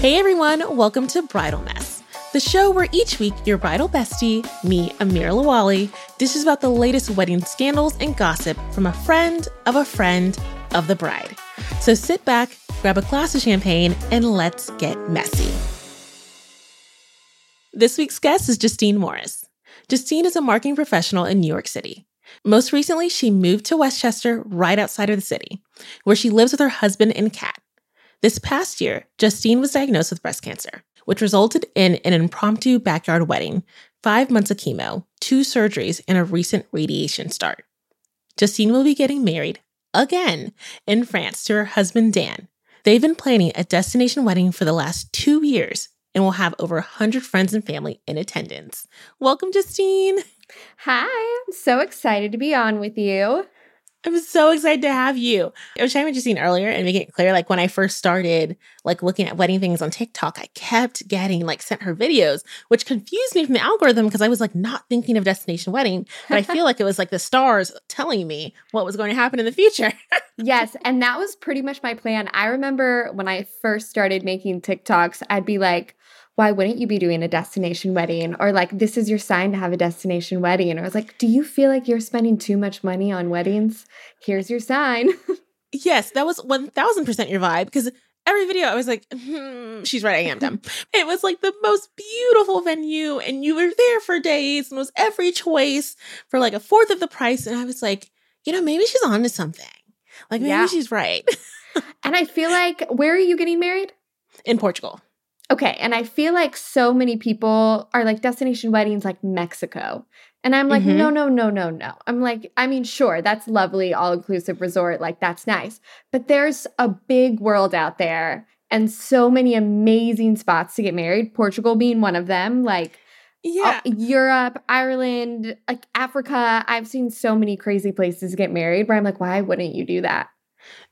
Hey everyone, welcome to Bridal Mess, the show where each week your bridal bestie, me, Amira Lewally, dishes about the latest wedding scandals and gossip from a friend of a friend of the bride. So sit back, grab a glass of champagne, and let's get messy. This week's guest is Justine Morris. Justine is a marketing professional in New York City. Most recently, she moved to Westchester, right outside of the city, where she lives with her husband and cat. This past year, Justine was diagnosed with breast cancer, which resulted in an impromptu backyard wedding, five months of chemo, two surgeries, and a recent radiation start. Justine will be getting married again in France to her husband Dan. They've been planning a destination wedding for the last two years and will have over 100 friends and family in attendance. Welcome, Justine. Hi, I'm so excited to be on with you. I'm so excited to have you. I was chatting with Justine earlier and make it clear, like when I first started like looking at wedding things on TikTok, I kept getting like sent her videos, which confused me from the algorithm because I was like not thinking of destination wedding, but I feel like it was like the stars telling me what was going to happen in the future. yes, and that was pretty much my plan. I remember when I first started making TikToks, I'd be like, why wouldn't you be doing a destination wedding? Or like, this is your sign to have a destination wedding. And I was like, do you feel like you're spending too much money on weddings? Here's your sign. yes, that was 1000% your vibe because every video I was like, hmm, she's right, I am dumb. it was like the most beautiful venue and you were there for days and was every choice for like a fourth of the price. And I was like, you know, maybe she's on to something. Like maybe yeah. she's right. and I feel like, where are you getting married? In Portugal. Okay. And I feel like so many people are like destination weddings like Mexico. And I'm like, mm-hmm. no, no, no, no, no. I'm like, I mean, sure, that's lovely, all inclusive resort. Like, that's nice. But there's a big world out there and so many amazing spots to get married, Portugal being one of them. Like, yeah. Europe, Ireland, like Africa. I've seen so many crazy places get married where I'm like, why wouldn't you do that?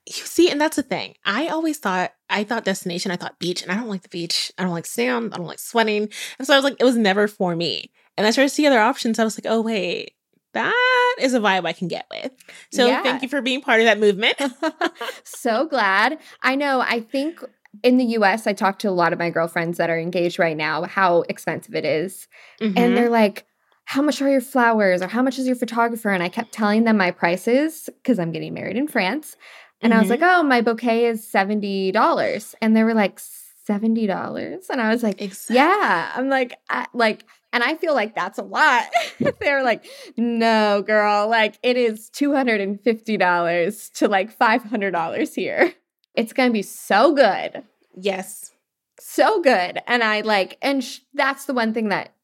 You see, and that's the thing. I always thought I thought destination, I thought beach, and I don't like the beach. I don't like sand. I don't like sweating. And so I was like, it was never for me. And I started to see other options. I was like, oh wait, that is a vibe I can get with. So yeah. thank you for being part of that movement. so glad. I know. I think in the US, I talk to a lot of my girlfriends that are engaged right now how expensive it is. Mm-hmm. And they're like, how much are your flowers or how much is your photographer? And I kept telling them my prices because I'm getting married in France. And mm-hmm. I was like, mm-hmm. oh, my bouquet is $70. And they were like, $70? And I was like, exactly. yeah. I'm like, I, like, and I feel like that's a lot. They're like, no, girl, like it is $250 to like $500 here. It's going to be so good. Yes. So good. And I like, and sh- that's the one thing that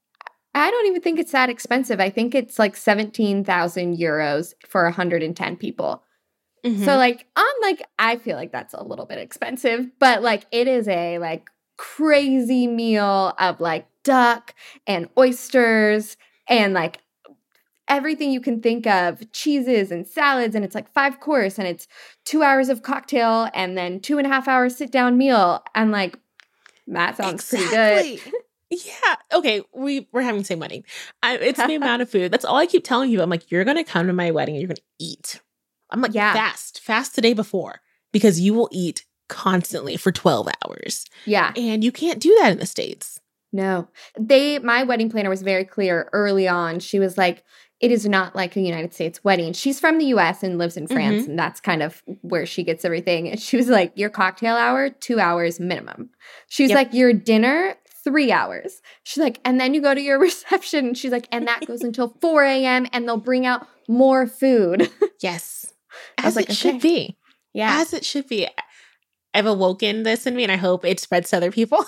I don't even think it's that expensive. I think it's like 17,000 euros for 110 people. Mm-hmm. So like I'm like I feel like that's a little bit expensive, but like it is a like crazy meal of like duck and oysters and like everything you can think of cheeses and salads and it's like five course and it's two hours of cocktail and then two and a half hours sit down meal and like that sounds exactly. pretty good yeah. Okay. We we're having the same wedding. I, it's the amount of food. That's all I keep telling you. I'm like, you're gonna come to my wedding and you're gonna eat. I'm like, yeah. fast, fast the day before because you will eat constantly for 12 hours. Yeah. And you can't do that in the States. No. They, my wedding planner was very clear early on. She was like, it is not like a United States wedding. She's from the US and lives in France, mm-hmm. and that's kind of where she gets everything. And she was like, Your cocktail hour, two hours minimum. She's yep. like, Your dinner, three hours. She's like, And then you go to your reception. She's like, And that goes until 4 a.m., and they'll bring out more food. yes. As like, it okay. should be. Yeah. As it should be. I've awoken this in me and I hope it spreads to other people.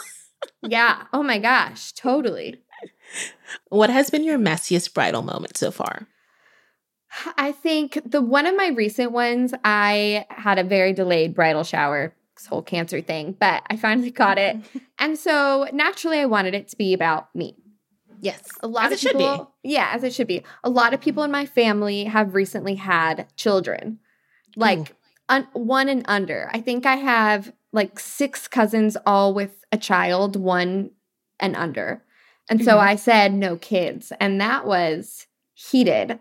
yeah. Oh my gosh. Totally. What has been your messiest bridal moment so far? I think the one of my recent ones, I had a very delayed bridal shower, whole cancer thing, but I finally got it. and so naturally, I wanted it to be about me. Yes. A lot as of people, Yeah, as it should be. A lot of people in my family have recently had children. Like un- one and under. I think I have like six cousins all with a child, one and under. And so mm-hmm. I said no kids, and that was heated.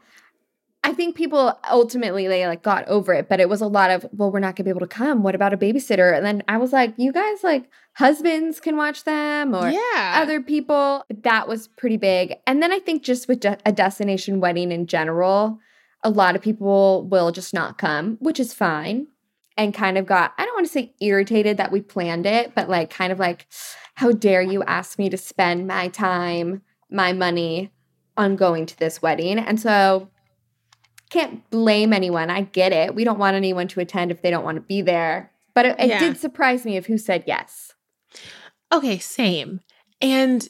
I think people ultimately they like got over it, but it was a lot of, well, we're not gonna be able to come. What about a babysitter? And then I was like, you guys like husbands can watch them or yeah. other people. That was pretty big. And then I think just with de- a destination wedding in general, a lot of people will just not come, which is fine. And kind of got, I don't want to say irritated that we planned it, but like kind of like, how dare you ask me to spend my time, my money on going to this wedding? And so can't blame anyone. I get it. We don't want anyone to attend if they don't want to be there. But it, it yeah. did surprise me of who said yes. Okay, same. And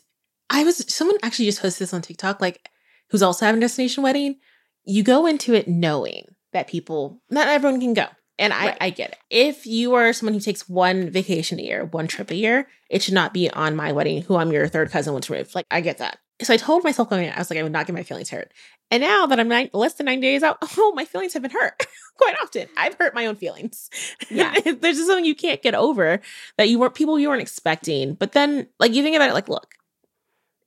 I was someone actually just posted this on TikTok, like who's also having a destination wedding. You go into it knowing that people, not everyone can go. And I, right. I get it. If you are someone who takes one vacation a year, one trip a year, it should not be on my wedding, who I'm your third cousin to move. Like, I get that. So I told myself oh, going in, I was like, I would not get my feelings hurt. And now that I'm nine, less than nine days out, oh, my feelings have been hurt quite often. I've hurt my own feelings. Yeah. There's just something you can't get over that you weren't, people you weren't expecting. But then, like, you think about it, like, look,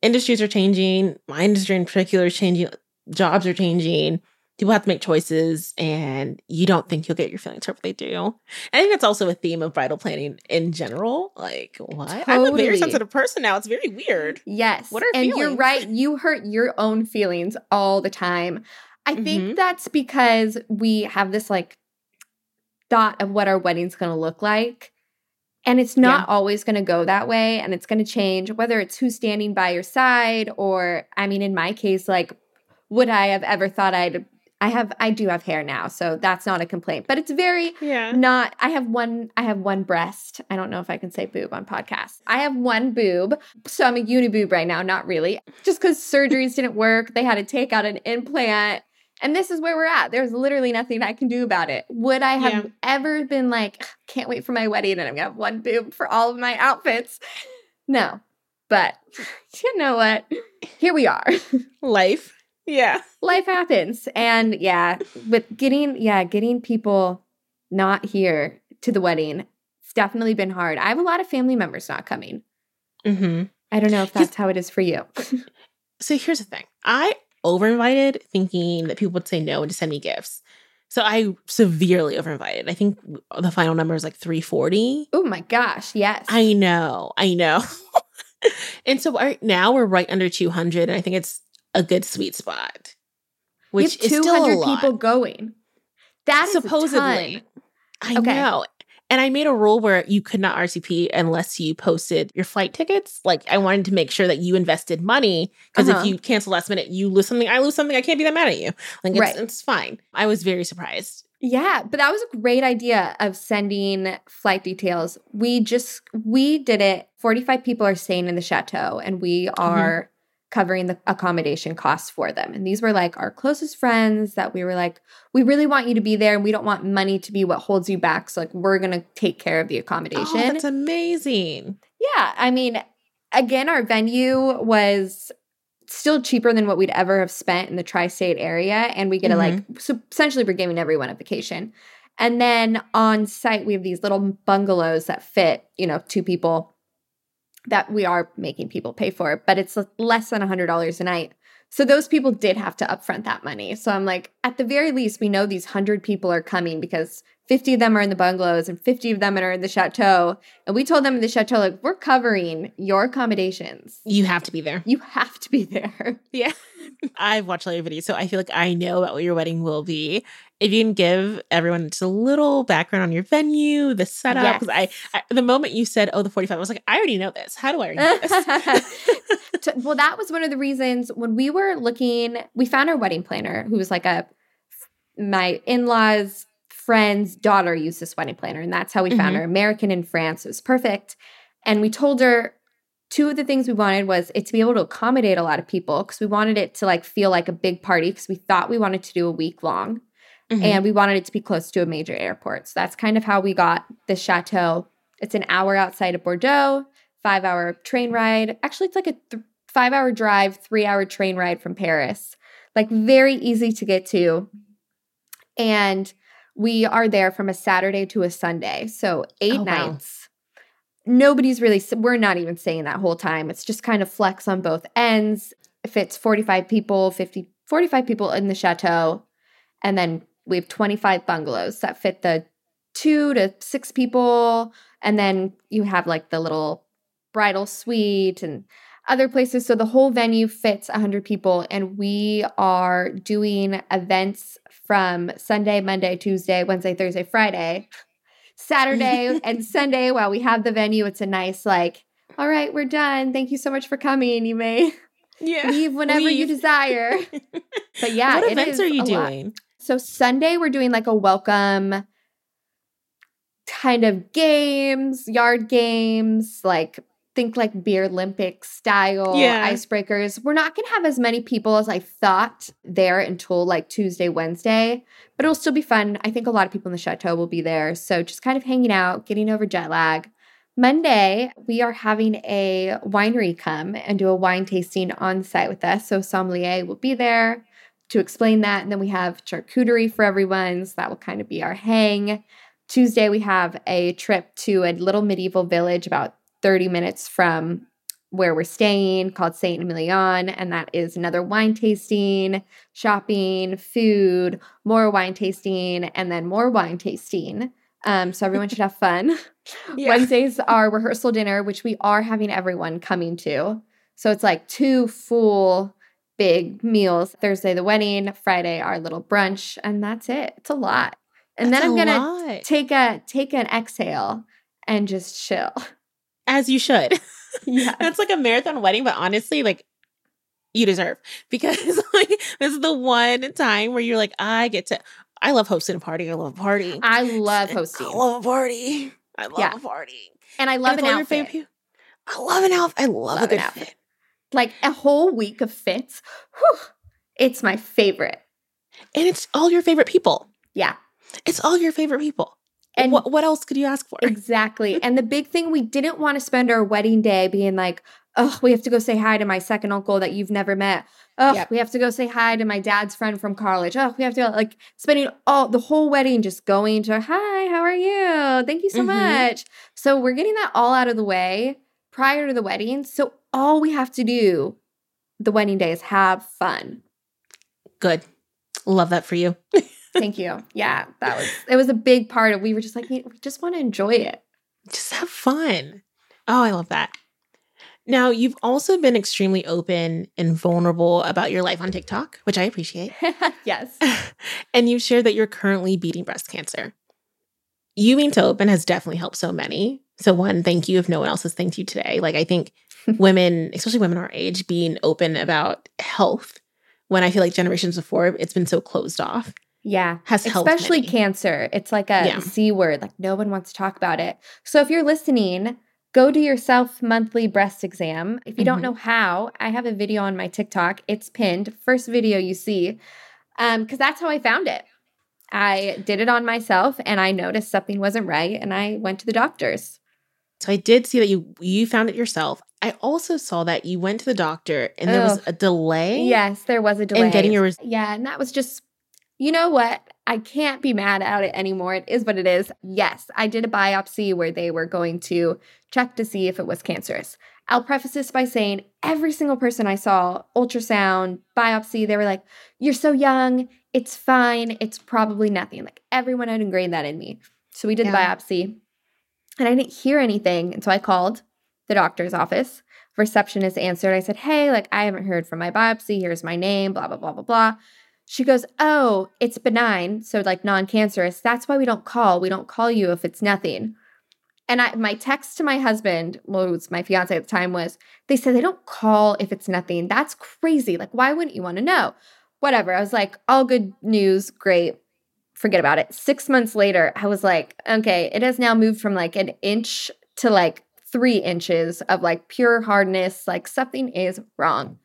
industries are changing. My industry in particular is changing. Jobs are changing people have to make choices and you don't think you'll get your feelings hurt, but they do. I think that's also a theme of bridal planning in general. Like, what? Totally. I'm a very sensitive person now. It's very weird. Yes. What are And feelings? you're right. You hurt your own feelings all the time. I mm-hmm. think that's because we have this like thought of what our wedding's going to look like. And it's not yeah. always going to go that way. And it's going to change, whether it's who's standing by your side, or, I mean, in my case, like, would I have ever thought I'd I have I do have hair now, so that's not a complaint. But it's very yeah. not I have one I have one breast. I don't know if I can say boob on podcast. I have one boob. So I'm a uni boob right now, not really. Just cuz surgeries didn't work, they had to take out an implant. And this is where we're at. There's literally nothing I can do about it. Would I have yeah. ever been like, can't wait for my wedding and I'm gonna have one boob for all of my outfits? No. But you know what? Here we are. Life. Yeah. Life happens. And yeah, with getting, yeah, getting people not here to the wedding, it's definitely been hard. I have a lot of family members not coming. Mm-hmm. I don't know if that's how it is for you. so here's the thing I over invited thinking that people would say no and to send me gifts. So I severely over invited. I think the final number is like 340. Oh my gosh, yes. I know. I know. and so right now we're right under 200 and I think it's a good sweet spot. Which is 200 people going. That supposedly. I okay. know. And I made a rule where you could not RSVP unless you posted your flight tickets. Like I wanted to make sure that you invested money because uh-huh. if you cancel last minute, you lose something, I lose something. I can't be that mad at you. Like it's, right. it's fine. I was very surprised. Yeah, but that was a great idea of sending flight details. We just we did it. 45 people are staying in the chateau and we mm-hmm. are covering the accommodation costs for them. And these were like our closest friends that we were like, we really want you to be there and we don't want money to be what holds you back. So, like, we're going to take care of the accommodation. Oh, that's amazing. Yeah. I mean, again, our venue was still cheaper than what we'd ever have spent in the tri state area. And we get mm-hmm. to like, so essentially, we're giving everyone a vacation. And then on site, we have these little bungalows that fit, you know, two people that we are making people pay for, but it's less than $100 a night. So those people did have to upfront that money. So I'm like, at the very least, we know these 100 people are coming because 50 of them are in the bungalows and 50 of them are in the chateau. And we told them in the chateau, like, we're covering your accommodations. You have to be there. You have to be there. Yeah. I've watched all your videos, so I feel like I know about what your wedding will be. If you can give everyone just a little background on your venue, the setup, because yes. I, I, the moment you said, "Oh, the 45," I was like, I already know this. How do I already know this? well, that was one of the reasons when we were looking. We found our wedding planner, who was like a my in-laws friend's daughter used this wedding planner, and that's how we mm-hmm. found her. American in France. It was perfect. And we told her two of the things we wanted was it to be able to accommodate a lot of people because we wanted it to like feel like a big party because we thought we wanted to do a week long. Mm-hmm. And we wanted it to be close to a major airport. So that's kind of how we got the chateau. It's an hour outside of Bordeaux, five hour train ride. Actually, it's like a th- five hour drive, three hour train ride from Paris. Like very easy to get to. And we are there from a Saturday to a Sunday. So eight oh, nights. Wow. Nobody's really, we're not even staying that whole time. It's just kind of flex on both ends. If it's 45 people, 50, 45 people in the chateau, And then we have 25 bungalows that fit the two to six people. And then you have like the little bridal suite and other places. So the whole venue fits 100 people. And we are doing events from Sunday, Monday, Tuesday, Wednesday, Thursday, Friday, Saturday, and Sunday while we have the venue. It's a nice, like, all right, we're done. Thank you so much for coming. You may yeah. leave whenever leave. you desire. but yeah, what events are you doing? Lot. So Sunday we're doing like a welcome kind of games, yard games, like think like beer Olympic style yeah. icebreakers. We're not going to have as many people as I thought there until like Tuesday, Wednesday, but it'll still be fun. I think a lot of people in the chateau will be there. So just kind of hanging out, getting over jet lag. Monday, we are having a winery come and do a wine tasting on site with us. So sommelier will be there to explain that. And then we have charcuterie for everyone. So that will kind of be our hang. Tuesday, we have a trip to a little medieval village about 30 minutes from where we're staying called Saint Emilion. And that is another wine tasting, shopping, food, more wine tasting, and then more wine tasting. Um, so everyone should have fun. Yeah. Wednesdays are rehearsal dinner, which we are having everyone coming to. So it's like two full big meals. Thursday, the wedding, Friday, our little brunch, and that's it. It's a lot. And that's then I'm gonna lot. take a take an exhale and just chill. As you should. Yeah. that's like a marathon wedding, but honestly, like you deserve because like this is the one time where you're like, I get to I love hosting a party. I love a party. I love hosting. I love a party. I love yeah. a party. And I love and an outfit. I love an outfit. I love, love a good outfit. Fit. Like a whole week of fits. Whew, it's my favorite. And it's all your favorite people. Yeah. It's all your favorite people. And what, what else could you ask for? Exactly. and the big thing, we didn't want to spend our wedding day being like, oh, we have to go say hi to my second uncle that you've never met. Oh, yep. we have to go say hi to my dad's friend from college. Oh, we have to go, like spending all the whole wedding just going to hi, how are you? Thank you so mm-hmm. much. So we're getting that all out of the way prior to the wedding. So all we have to do the wedding day is have fun. Good. Love that for you. Thank you. Yeah, that was it was a big part of we were just like we just want to enjoy it. Just have fun. Oh, I love that. Now, you've also been extremely open and vulnerable about your life on TikTok, which I appreciate. yes. and you've shared that you're currently beating breast cancer. You being so open has definitely helped so many. So, one, thank you if no one else has thanked you today. Like, I think women, especially women our age, being open about health when I feel like generations before it's been so closed off. Yeah. Has. Especially cancer. It's like a yeah. C word. Like, no one wants to talk about it. So, if you're listening, Go do your self monthly breast exam. If you mm-hmm. don't know how, I have a video on my TikTok. It's pinned, first video you see, because um, that's how I found it. I did it on myself and I noticed something wasn't right and I went to the doctors. So I did see that you you found it yourself. I also saw that you went to the doctor and there was a delay. Yes, there was a delay in getting your res- yeah, and that was just you know what? I can't be mad at it anymore. It is what it is. Yes, I did a biopsy where they were going to check to see if it was cancerous. I'll preface this by saying every single person I saw, ultrasound, biopsy, they were like, You're so young. It's fine. It's probably nothing. Like everyone had ingrained that in me. So we did yeah. the biopsy and I didn't hear anything. And so I called the doctor's office. Receptionist answered. I said, Hey, like I haven't heard from my biopsy. Here's my name, blah, blah, blah, blah, blah. She goes, Oh, it's benign. So, like non cancerous. That's why we don't call. We don't call you if it's nothing. And I, my text to my husband, well, it was my fiance at the time, was they said they don't call if it's nothing. That's crazy. Like, why wouldn't you want to know? Whatever. I was like, all good news. Great. Forget about it. Six months later, I was like, okay, it has now moved from like an inch to like three inches of like pure hardness. Like, something is wrong.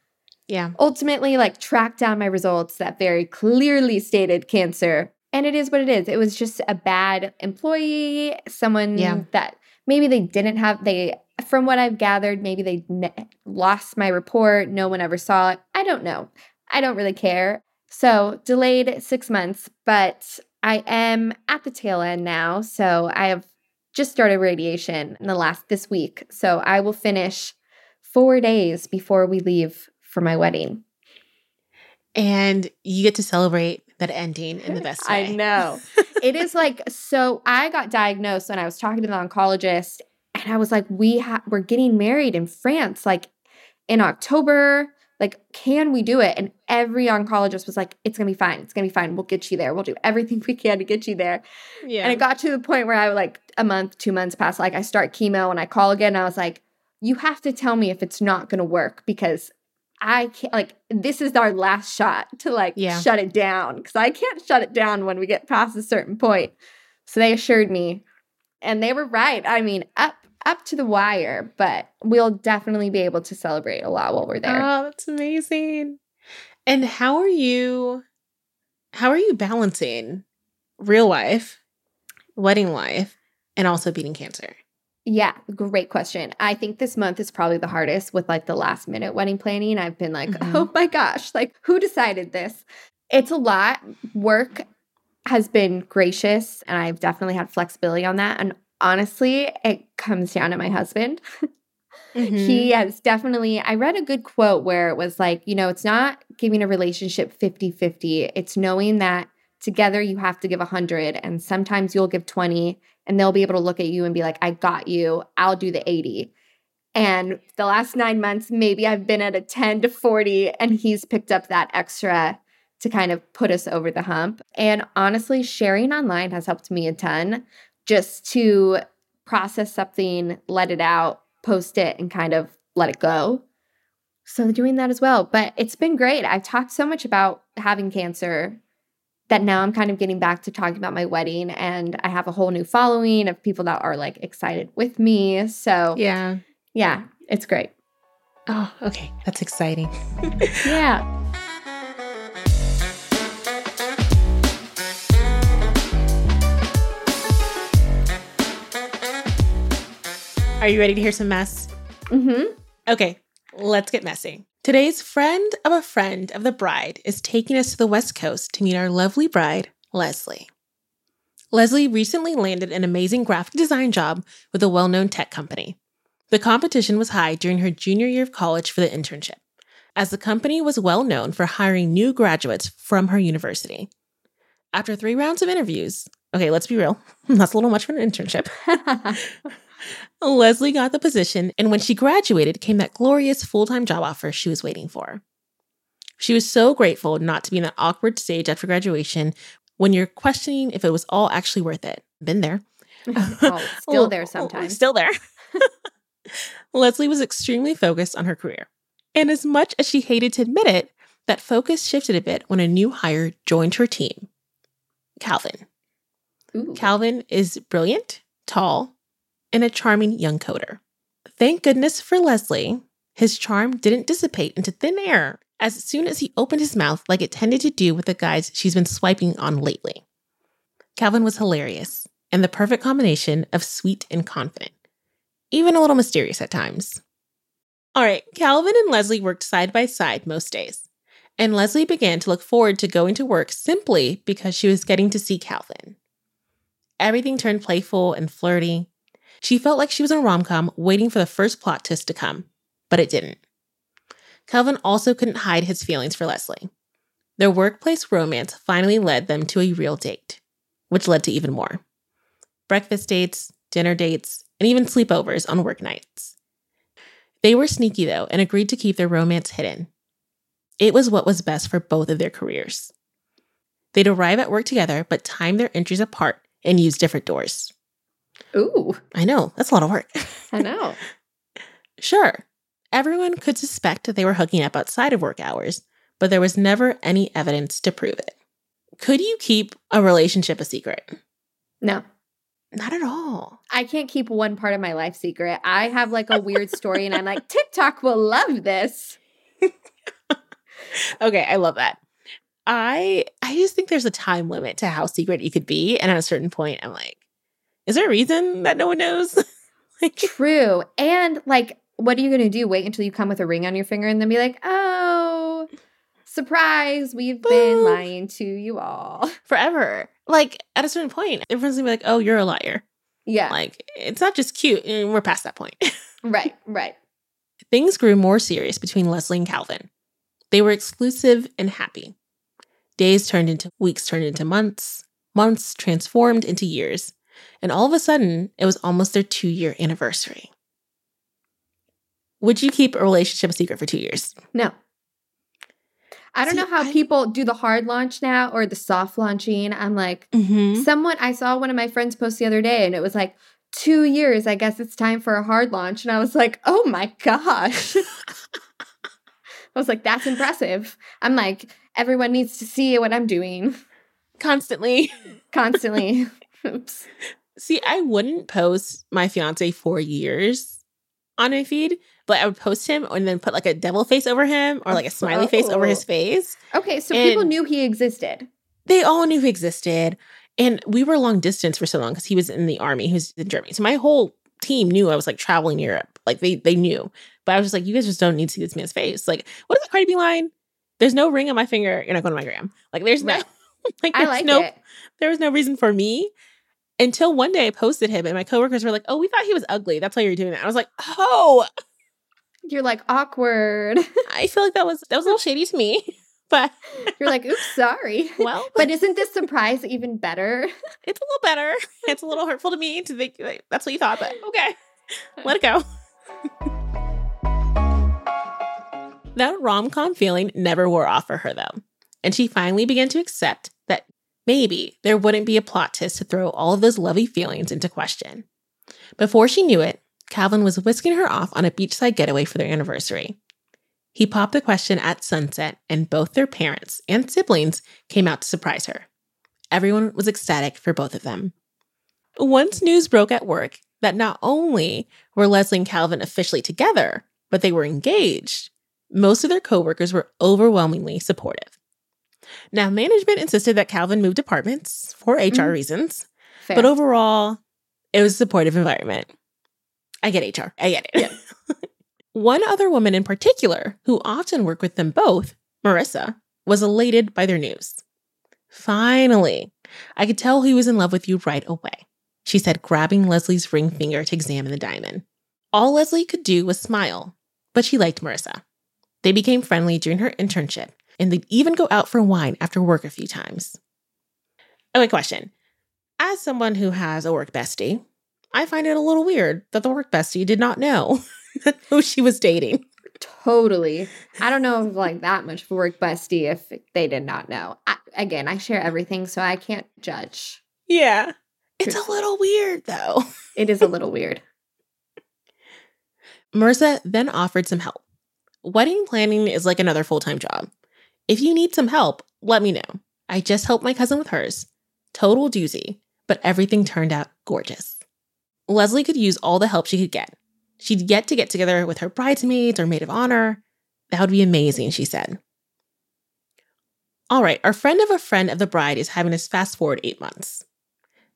Yeah. Ultimately, like tracked down my results that very clearly stated cancer. And it is what it is. It was just a bad employee, someone yeah. that maybe they didn't have, they, from what I've gathered, maybe they ne- lost my report. No one ever saw it. I don't know. I don't really care. So delayed six months, but I am at the tail end now. So I have just started radiation in the last this week. So I will finish four days before we leave for my wedding. And you get to celebrate that ending in the best way. I know. it is like so I got diagnosed and I was talking to the oncologist and I was like we ha- we're getting married in France like in October like can we do it? And every oncologist was like it's going to be fine. It's going to be fine. We'll get you there. We'll do everything we can to get you there. Yeah. And it got to the point where i was like a month two months past like i start chemo and i call again. And i was like you have to tell me if it's not going to work because I can't like this is our last shot to like yeah. shut it down because I can't shut it down when we get past a certain point. So they assured me, and they were right. I mean, up up to the wire, but we'll definitely be able to celebrate a lot while we're there. Oh, that's amazing. And how are you how are you balancing real life, wedding life, and also beating cancer? Yeah, great question. I think this month is probably the hardest with like the last minute wedding planning. I've been like, mm-hmm. oh my gosh, like who decided this? It's a lot. Work has been gracious and I've definitely had flexibility on that. And honestly, it comes down to my husband. mm-hmm. He has definitely, I read a good quote where it was like, you know, it's not giving a relationship 50 50, it's knowing that together you have to give 100 and sometimes you'll give 20 and they'll be able to look at you and be like, I got you, I'll do the 80. And the last nine months, maybe I've been at a 10 to 40, and he's picked up that extra to kind of put us over the hump. And honestly, sharing online has helped me a ton just to process something, let it out, post it, and kind of let it go. So, doing that as well. But it's been great. I've talked so much about having cancer that now I'm kind of getting back to talking about my wedding and I have a whole new following of people that are like excited with me. So, yeah. Yeah, it's great. Oh, okay. That's exciting. yeah. Are you ready to hear some mess? Mm-hmm. Okay, let's get messy. Today's friend of a friend of the bride is taking us to the West Coast to meet our lovely bride, Leslie. Leslie recently landed an amazing graphic design job with a well known tech company. The competition was high during her junior year of college for the internship, as the company was well known for hiring new graduates from her university. After three rounds of interviews, okay, let's be real, that's a little much for an internship. Leslie got the position, and when she graduated, came that glorious full time job offer she was waiting for. She was so grateful not to be in that awkward stage after graduation when you're questioning if it was all actually worth it. Been there. oh, still there sometimes. Still there. Leslie was extremely focused on her career. And as much as she hated to admit it, that focus shifted a bit when a new hire joined her team Calvin. Ooh. Calvin is brilliant, tall, and a charming young coder. Thank goodness for Leslie, his charm didn't dissipate into thin air as soon as he opened his mouth, like it tended to do with the guys she's been swiping on lately. Calvin was hilarious and the perfect combination of sweet and confident, even a little mysterious at times. All right, Calvin and Leslie worked side by side most days, and Leslie began to look forward to going to work simply because she was getting to see Calvin. Everything turned playful and flirty, she felt like she was in a rom com waiting for the first plot twist to come, but it didn't. Calvin also couldn't hide his feelings for Leslie. Their workplace romance finally led them to a real date, which led to even more breakfast dates, dinner dates, and even sleepovers on work nights. They were sneaky, though, and agreed to keep their romance hidden. It was what was best for both of their careers. They'd arrive at work together, but time their entries apart and use different doors. Ooh. I know. That's a lot of work. I know. sure. Everyone could suspect that they were hooking up outside of work hours, but there was never any evidence to prove it. Could you keep a relationship a secret? No. Not at all. I can't keep one part of my life secret. I have like a weird story and I'm like, TikTok will love this. okay, I love that. I I just think there's a time limit to how secret you could be. And at a certain point, I'm like, is there a reason that no one knows? like, True. And like, what are you going to do? Wait until you come with a ring on your finger and then be like, oh, surprise, we've been lying to you all. Forever. Like, at a certain point, everyone's going to be like, oh, you're a liar. Yeah. Like, it's not just cute. And we're past that point. right, right. Things grew more serious between Leslie and Calvin. They were exclusive and happy. Days turned into weeks, turned into months, months transformed into years. And all of a sudden, it was almost their two year anniversary. Would you keep a relationship a secret for two years? No. I don't See, know how I, people do the hard launch now or the soft launching. I'm like, mm-hmm. someone, I saw one of my friends post the other day and it was like, two years, I guess it's time for a hard launch. And I was like, oh my gosh. I was like, that's impressive. I'm like, everyone needs to see what I'm doing. Constantly. Constantly. Oops. See, I wouldn't post my fiance for years on my feed, but I would post him and then put like a devil face over him or like a smiley oh. face over his oh. face. Okay, so and people knew he existed. They all knew he existed. And we were long distance for so long because he was in the army, he was in Germany. So my whole team knew I was like traveling Europe. Like they they knew. But I was just like, you guys just don't need to see this man's face. Like, what is the Cardi B line? There's no ring on my finger. You're not going to my gram. Like, there's no, like, there's I like no, it. there was no reason for me until one day I posted him and my coworkers were like, oh, we thought he was ugly. That's why you're doing that. I was like, oh. You're like awkward. I feel like that was that was a little shady to me. But you're like, oops, sorry. Well, but isn't this surprise even better? It's a little better. It's a little hurtful to me to think like, that's what you thought, but okay, let it go. that rom com feeling never wore off for her, though. And she finally began to accept maybe there wouldn't be a plot twist to throw all of those lovey feelings into question. Before she knew it, Calvin was whisking her off on a beachside getaway for their anniversary. He popped the question at sunset, and both their parents and siblings came out to surprise her. Everyone was ecstatic for both of them. Once news broke at work that not only were Leslie and Calvin officially together, but they were engaged, most of their coworkers were overwhelmingly supportive. Now, management insisted that Calvin moved departments for HR mm-hmm. reasons, Fair. but overall, it was a supportive environment. I get HR. I get it. Yeah. One other woman in particular, who often worked with them both, Marissa, was elated by their news. Finally, I could tell he was in love with you right away, she said, grabbing Leslie's ring finger to examine the diamond. All Leslie could do was smile, but she liked Marissa. They became friendly during her internship, and they'd even go out for wine after work a few times. Oh, okay, question. As someone who has a work bestie, I find it a little weird that the work bestie did not know who she was dating. Totally. I don't know if like that much of a work bestie if they did not know. I, again, I share everything, so I can't judge. Yeah. It's a little weird though. it is a little weird. Marissa then offered some help. Wedding planning is like another full time job. If you need some help, let me know. I just helped my cousin with hers. Total doozy, but everything turned out gorgeous. Leslie could use all the help she could get. She'd yet to get together with her bridesmaids or maid of honor. That would be amazing, she said. All right, our friend of a friend of the bride is having us fast forward eight months.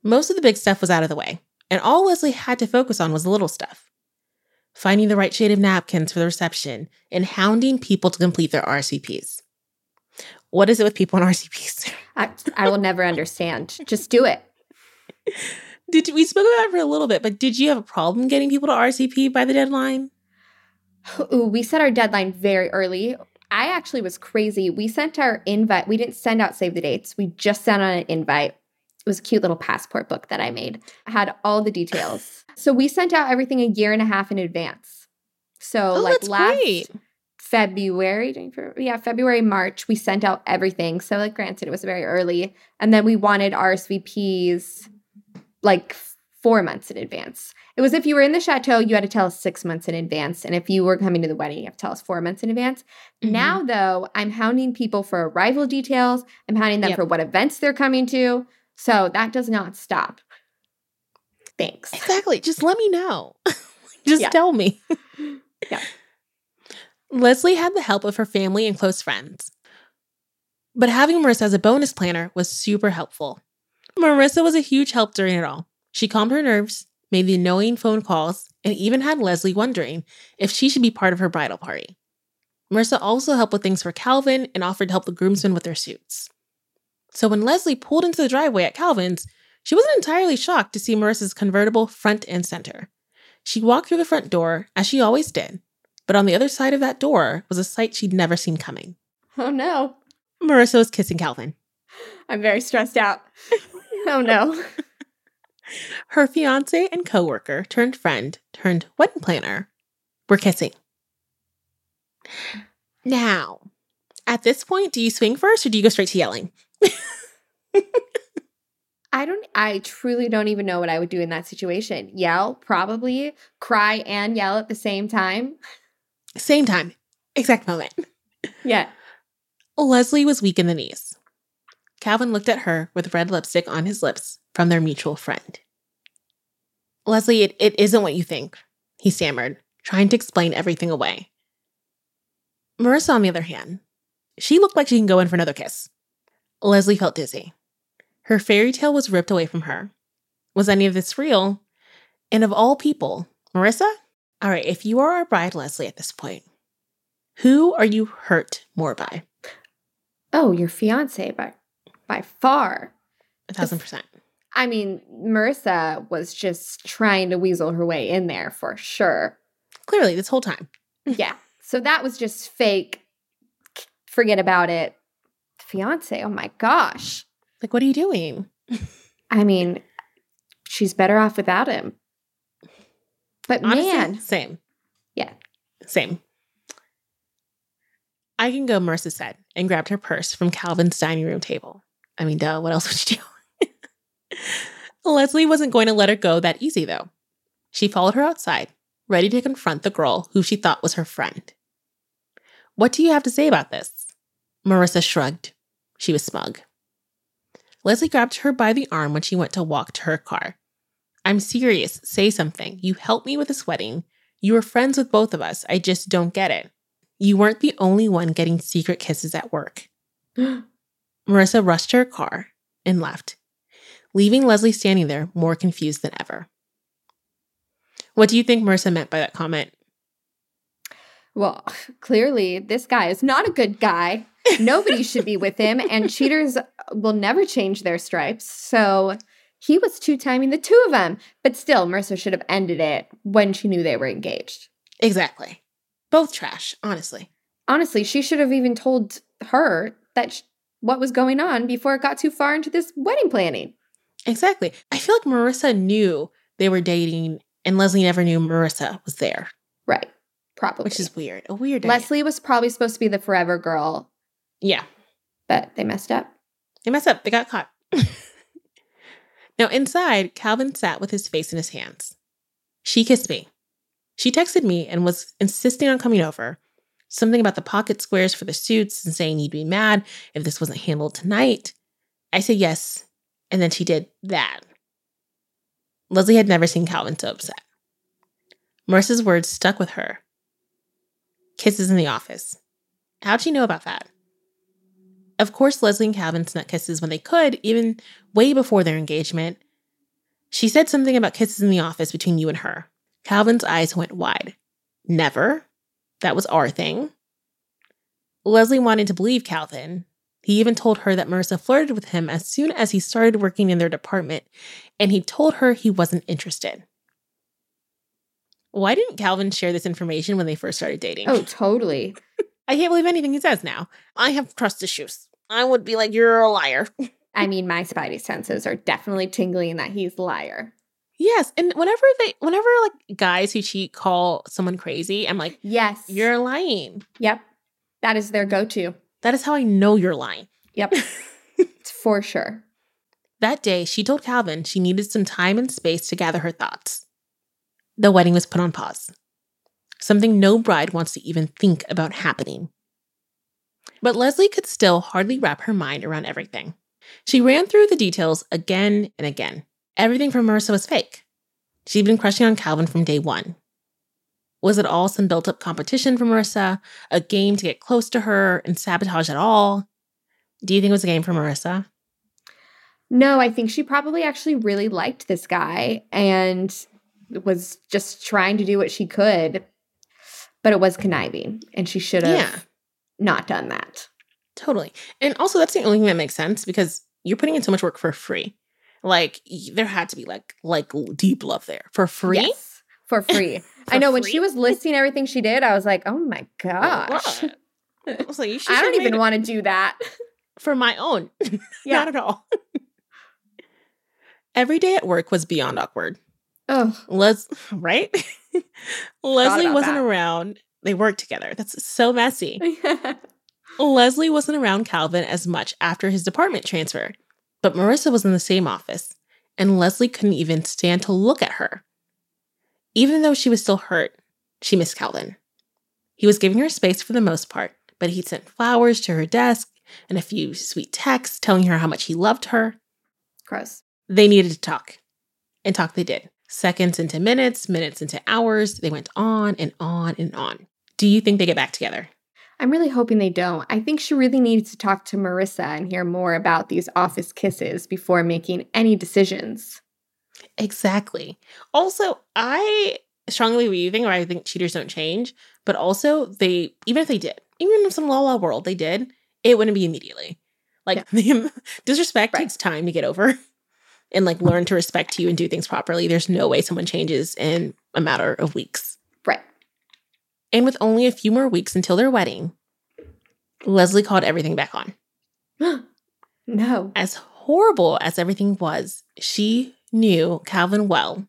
Most of the big stuff was out of the way, and all Leslie had to focus on was the little stuff finding the right shade of napkins for the reception and hounding people to complete their RSVPs. What is it with people in RSVPs? I, I will never understand. Just do it. Did we spoke about that for a little bit, but did you have a problem getting people to RSVP by the deadline? Ooh, we set our deadline very early. I actually was crazy. We sent our invite. We didn't send out save the dates. We just sent out an invite. It was a cute little passport book that I made. I had all the details. so we sent out everything a year and a half in advance. So oh, like last great. February, yeah, February, March, we sent out everything. So like granted, it was very early. And then we wanted RSVPs like four months in advance. It was if you were in the chateau, you had to tell us six months in advance. And if you were coming to the wedding, you have to tell us four months in advance. Mm-hmm. Now, though, I'm hounding people for arrival details. I'm hounding them yep. for what events they're coming to. So that does not stop. Thanks. Exactly. Just let me know. Just yeah. tell me. yeah. Leslie had the help of her family and close friends. But having Marissa as a bonus planner was super helpful. Marissa was a huge help during it all. She calmed her nerves, made the annoying phone calls, and even had Leslie wondering if she should be part of her bridal party. Marissa also helped with things for Calvin and offered to help the groomsmen with their suits. So when Leslie pulled into the driveway at Calvin's, she wasn't entirely shocked to see Marissa's convertible front and center. She walked through the front door, as she always did, but on the other side of that door was a sight she'd never seen coming. Oh no. Marissa was kissing Calvin. I'm very stressed out. oh no. Her fiance and coworker turned friend turned wedding planner were kissing. Now, at this point, do you swing first or do you go straight to yelling? I don't I truly don't even know what I would do in that situation. Yell, probably, cry and yell at the same time. Same time, exact moment. Yeah. Leslie was weak in the knees. Calvin looked at her with red lipstick on his lips from their mutual friend. Leslie, it, it isn't what you think, he stammered, trying to explain everything away. Marissa, on the other hand, she looked like she can go in for another kiss. Leslie felt dizzy. Her fairy tale was ripped away from her. Was any of this real? And of all people, Marissa? All right, if you are our bride, Leslie, at this point, who are you hurt more by? Oh, your fiance by by far. A thousand percent. I mean, Marissa was just trying to weasel her way in there for sure. Clearly, this whole time. yeah. So that was just fake. Forget about it. Fiance, oh my gosh. Like, what are you doing? I mean, she's better off without him. But Honestly, man, same. Yeah. Same. I can go, Marissa said, and grabbed her purse from Calvin's dining room table. I mean, duh, what else would you do? Leslie wasn't going to let her go that easy, though. She followed her outside, ready to confront the girl who she thought was her friend. What do you have to say about this? Marissa shrugged. She was smug. Leslie grabbed her by the arm when she went to walk to her car. I'm serious. Say something. You helped me with this wedding. You were friends with both of us. I just don't get it. You weren't the only one getting secret kisses at work. Marissa rushed to her car and left, leaving Leslie standing there more confused than ever. What do you think Marissa meant by that comment? Well, clearly, this guy is not a good guy. Nobody should be with him, and cheaters will never change their stripes. So he was two timing the two of them. But still, Marissa should have ended it when she knew they were engaged. Exactly. Both trash, honestly. Honestly, she should have even told her that sh- what was going on before it got too far into this wedding planning. Exactly. I feel like Marissa knew they were dating, and Leslie never knew Marissa was there. Right. Probably. Which is weird. A weird. Leslie was probably supposed to be the forever girl. Yeah. But they messed up. They messed up. They got caught. now, inside, Calvin sat with his face in his hands. She kissed me. She texted me and was insisting on coming over. Something about the pocket squares for the suits and saying he'd be mad if this wasn't handled tonight. I said yes, and then she did that. Leslie had never seen Calvin so upset. Marissa's words stuck with her. Kisses in the office. How'd she know about that? Of course, Leslie and Calvin snuck kisses when they could, even way before their engagement. She said something about kisses in the office between you and her. Calvin's eyes went wide. Never. That was our thing. Leslie wanted to believe Calvin. He even told her that Marissa flirted with him as soon as he started working in their department, and he told her he wasn't interested. Why didn't Calvin share this information when they first started dating? Oh, totally. I can't believe anything he says now. I have trust issues. I would be like, you're a liar. I mean, my spidey senses are definitely tingling that he's a liar. Yes, and whenever they, whenever like guys who cheat call someone crazy, I'm like, yes, you're lying. Yep, that is their go-to. That is how I know you're lying. Yep, it's for sure. That day, she told Calvin she needed some time and space to gather her thoughts. The wedding was put on pause, something no bride wants to even think about happening. But Leslie could still hardly wrap her mind around everything. She ran through the details again and again. Everything from Marissa was fake. She'd been crushing on Calvin from day one. Was it all some built up competition for Marissa, a game to get close to her and sabotage it all? Do you think it was a game for Marissa? No, I think she probably actually really liked this guy and was just trying to do what she could, but it was conniving and she should have Yeah. not done that. Totally. And also, that's the only thing that makes sense because you're putting in so much work for free. Like, there had to be like like deep love there for free. Yes, for free. I For know when she was listing everything she did, I was like, oh my gosh. I was like, you I don't even want to do that. for my own. Yeah. Not at all. Every day at work was beyond awkward. Oh, Les, right? Leslie wasn't that. around. They worked together. That's so messy. Leslie wasn't around Calvin as much after his department transfer, but Marissa was in the same office, and Leslie couldn't even stand to look at her. Even though she was still hurt, she missed Calvin. He was giving her space for the most part, but he'd sent flowers to her desk and a few sweet texts telling her how much he loved her. Gross. They needed to talk. And talk they did. Seconds into minutes, minutes into hours, they went on and on and on. Do you think they get back together? I'm really hoping they don't. I think she really needs to talk to Marissa and hear more about these office kisses before making any decisions. Exactly. Also, I strongly believing, or I think cheaters don't change, but also they, even if they did, even in some la la world, they did, it wouldn't be immediately. Like yeah. the disrespect right. takes time to get over and like learn to respect you and do things properly. There's no way someone changes in a matter of weeks. Right. And with only a few more weeks until their wedding, Leslie called everything back on. no. As horrible as everything was, she knew Calvin well,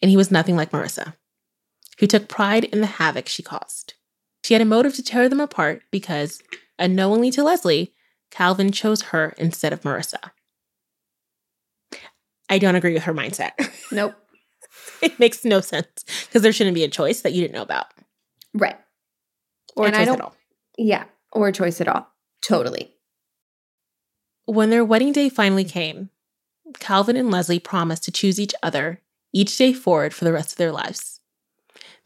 and he was nothing like Marissa, who took pride in the havoc she caused. She had a motive to tear them apart because, unknowingly to Leslie, Calvin chose her instead of Marissa. I don't agree with her mindset. Nope. it makes no sense because there shouldn't be a choice that you didn't know about. Right. Or and a choice at all. Yeah, or a choice at all. Totally. When their wedding day finally came, Calvin and Leslie promised to choose each other each day forward for the rest of their lives.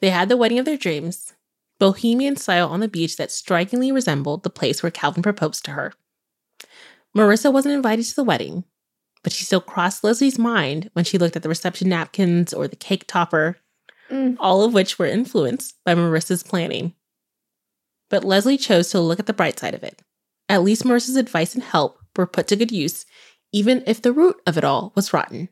They had the wedding of their dreams, bohemian style on the beach that strikingly resembled the place where Calvin proposed to her. Marissa wasn't invited to the wedding, but she still crossed Leslie's mind when she looked at the reception napkins or the cake topper mm. all of which were influenced by Marissa's planning. But Leslie chose to look at the bright side of it. At least Marissa's advice and help were put to good use, even if the root of it all was rotten.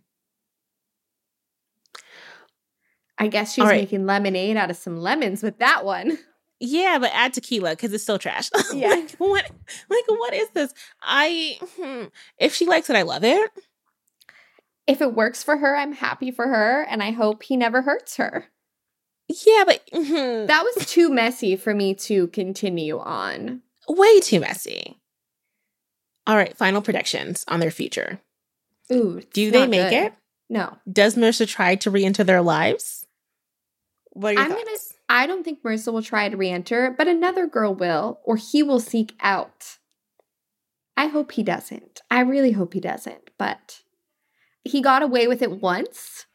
I guess she's right. making lemonade out of some lemons with that one. Yeah, but add tequila because it's still trash. Yeah. like, what? Like, what is this? I, hmm, if she likes it, I love it if it works for her, I'm happy for her and I hope he never hurts her. Yeah, but mm-hmm. that was too messy for me to continue on. Way too messy. All right, final predictions on their future. Ooh, do they make good. it? No. Does Marissa try to re-enter their lives? What are your I'm thoughts? gonna I don't think Marissa will try to re-enter, but another girl will, or he will seek out. I hope he doesn't. I really hope he doesn't, but he got away with it once.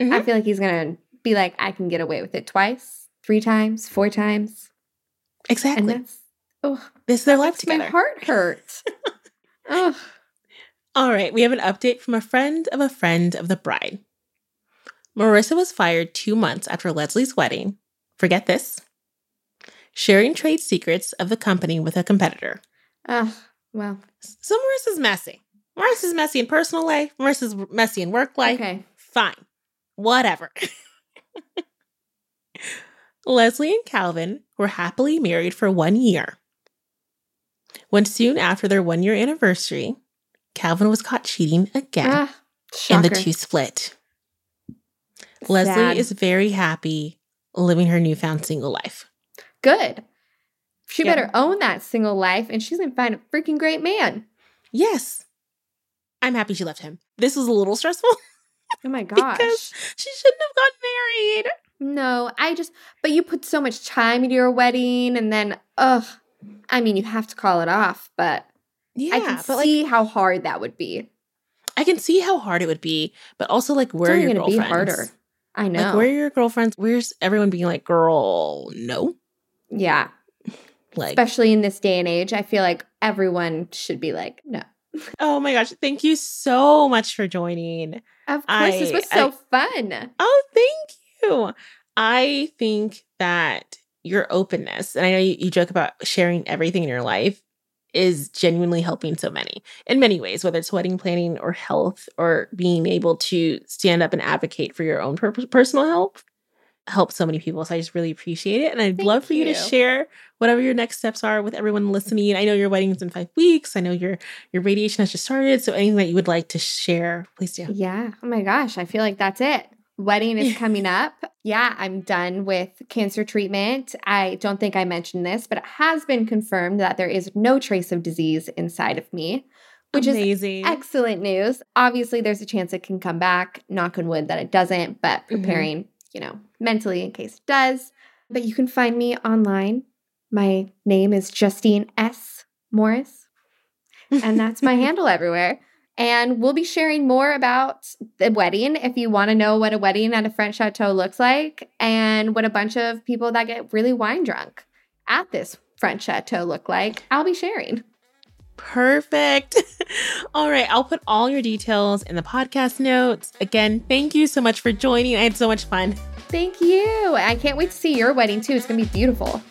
Mm-hmm. I feel like he's gonna be like, I can get away with it twice, three times, four times. Exactly. And that's oh, this is their life together. My heart hurts. oh. All right, we have an update from a friend of a friend of the bride. Marissa was fired two months after Leslie's wedding. Forget this. Sharing trade secrets of the company with a competitor. Ah, uh, well. So Marissa's messy. Marissa's messy in personal life. Marissa's messy in work life. Okay. Fine. Whatever. Leslie and Calvin were happily married for one year. When soon after their one year anniversary, Calvin was caught cheating again ah, and the two split. Sad. Leslie is very happy living her newfound single life. Good. She yeah. better own that single life and she's going to find a freaking great man. Yes. I'm happy she left him. This was a little stressful. Oh my gosh. because she shouldn't have gotten married. No, I just, but you put so much time into your wedding and then, ugh, I mean, you have to call it off, but yeah, I can see like, how hard that would be. I can see how hard it would be, but also like where are your gonna girlfriends? Be harder. I know. Like where are your girlfriends? Where's everyone being like, girl, no? Yeah. Like especially in this day and age, I feel like everyone should be like, no. Oh my gosh. Thank you so much for joining. Of course. I, this was so I, fun. Oh, thank you. I think that your openness, and I know you, you joke about sharing everything in your life, is genuinely helping so many in many ways, whether it's wedding planning or health or being able to stand up and advocate for your own per- personal health. help so many people. So I just really appreciate it. And I'd Thank love for you. you. to share whatever your next steps are with everyone listening. I know your wedding's in five weeks. I know your your radiation has just started. So anything that you would like to share, please do. Yeah. Oh my gosh. I feel like that's it. Wedding is coming up. Yeah, I'm done with cancer treatment. I don't think I mentioned this, but it has been confirmed that there is no trace of disease inside of me, which Amazing. is excellent news. Obviously, there's a chance it can come back. Knock on wood that it doesn't, but Mhm. preparing, you know, mentally in case it does. But you can find me online. My name is Justine S. Morris, and that's my handle everywhere. And we'll be sharing more about the wedding if you want to know what a wedding at a French chateau looks like and what a bunch of people that get really wine drunk at this French chateau look like. I'll be sharing. Perfect. all right. I'll put all your details in the podcast notes. Again, thank you so much for joining. I had so much fun. Thank you. I can't wait to see your wedding too. It's going to be beautiful.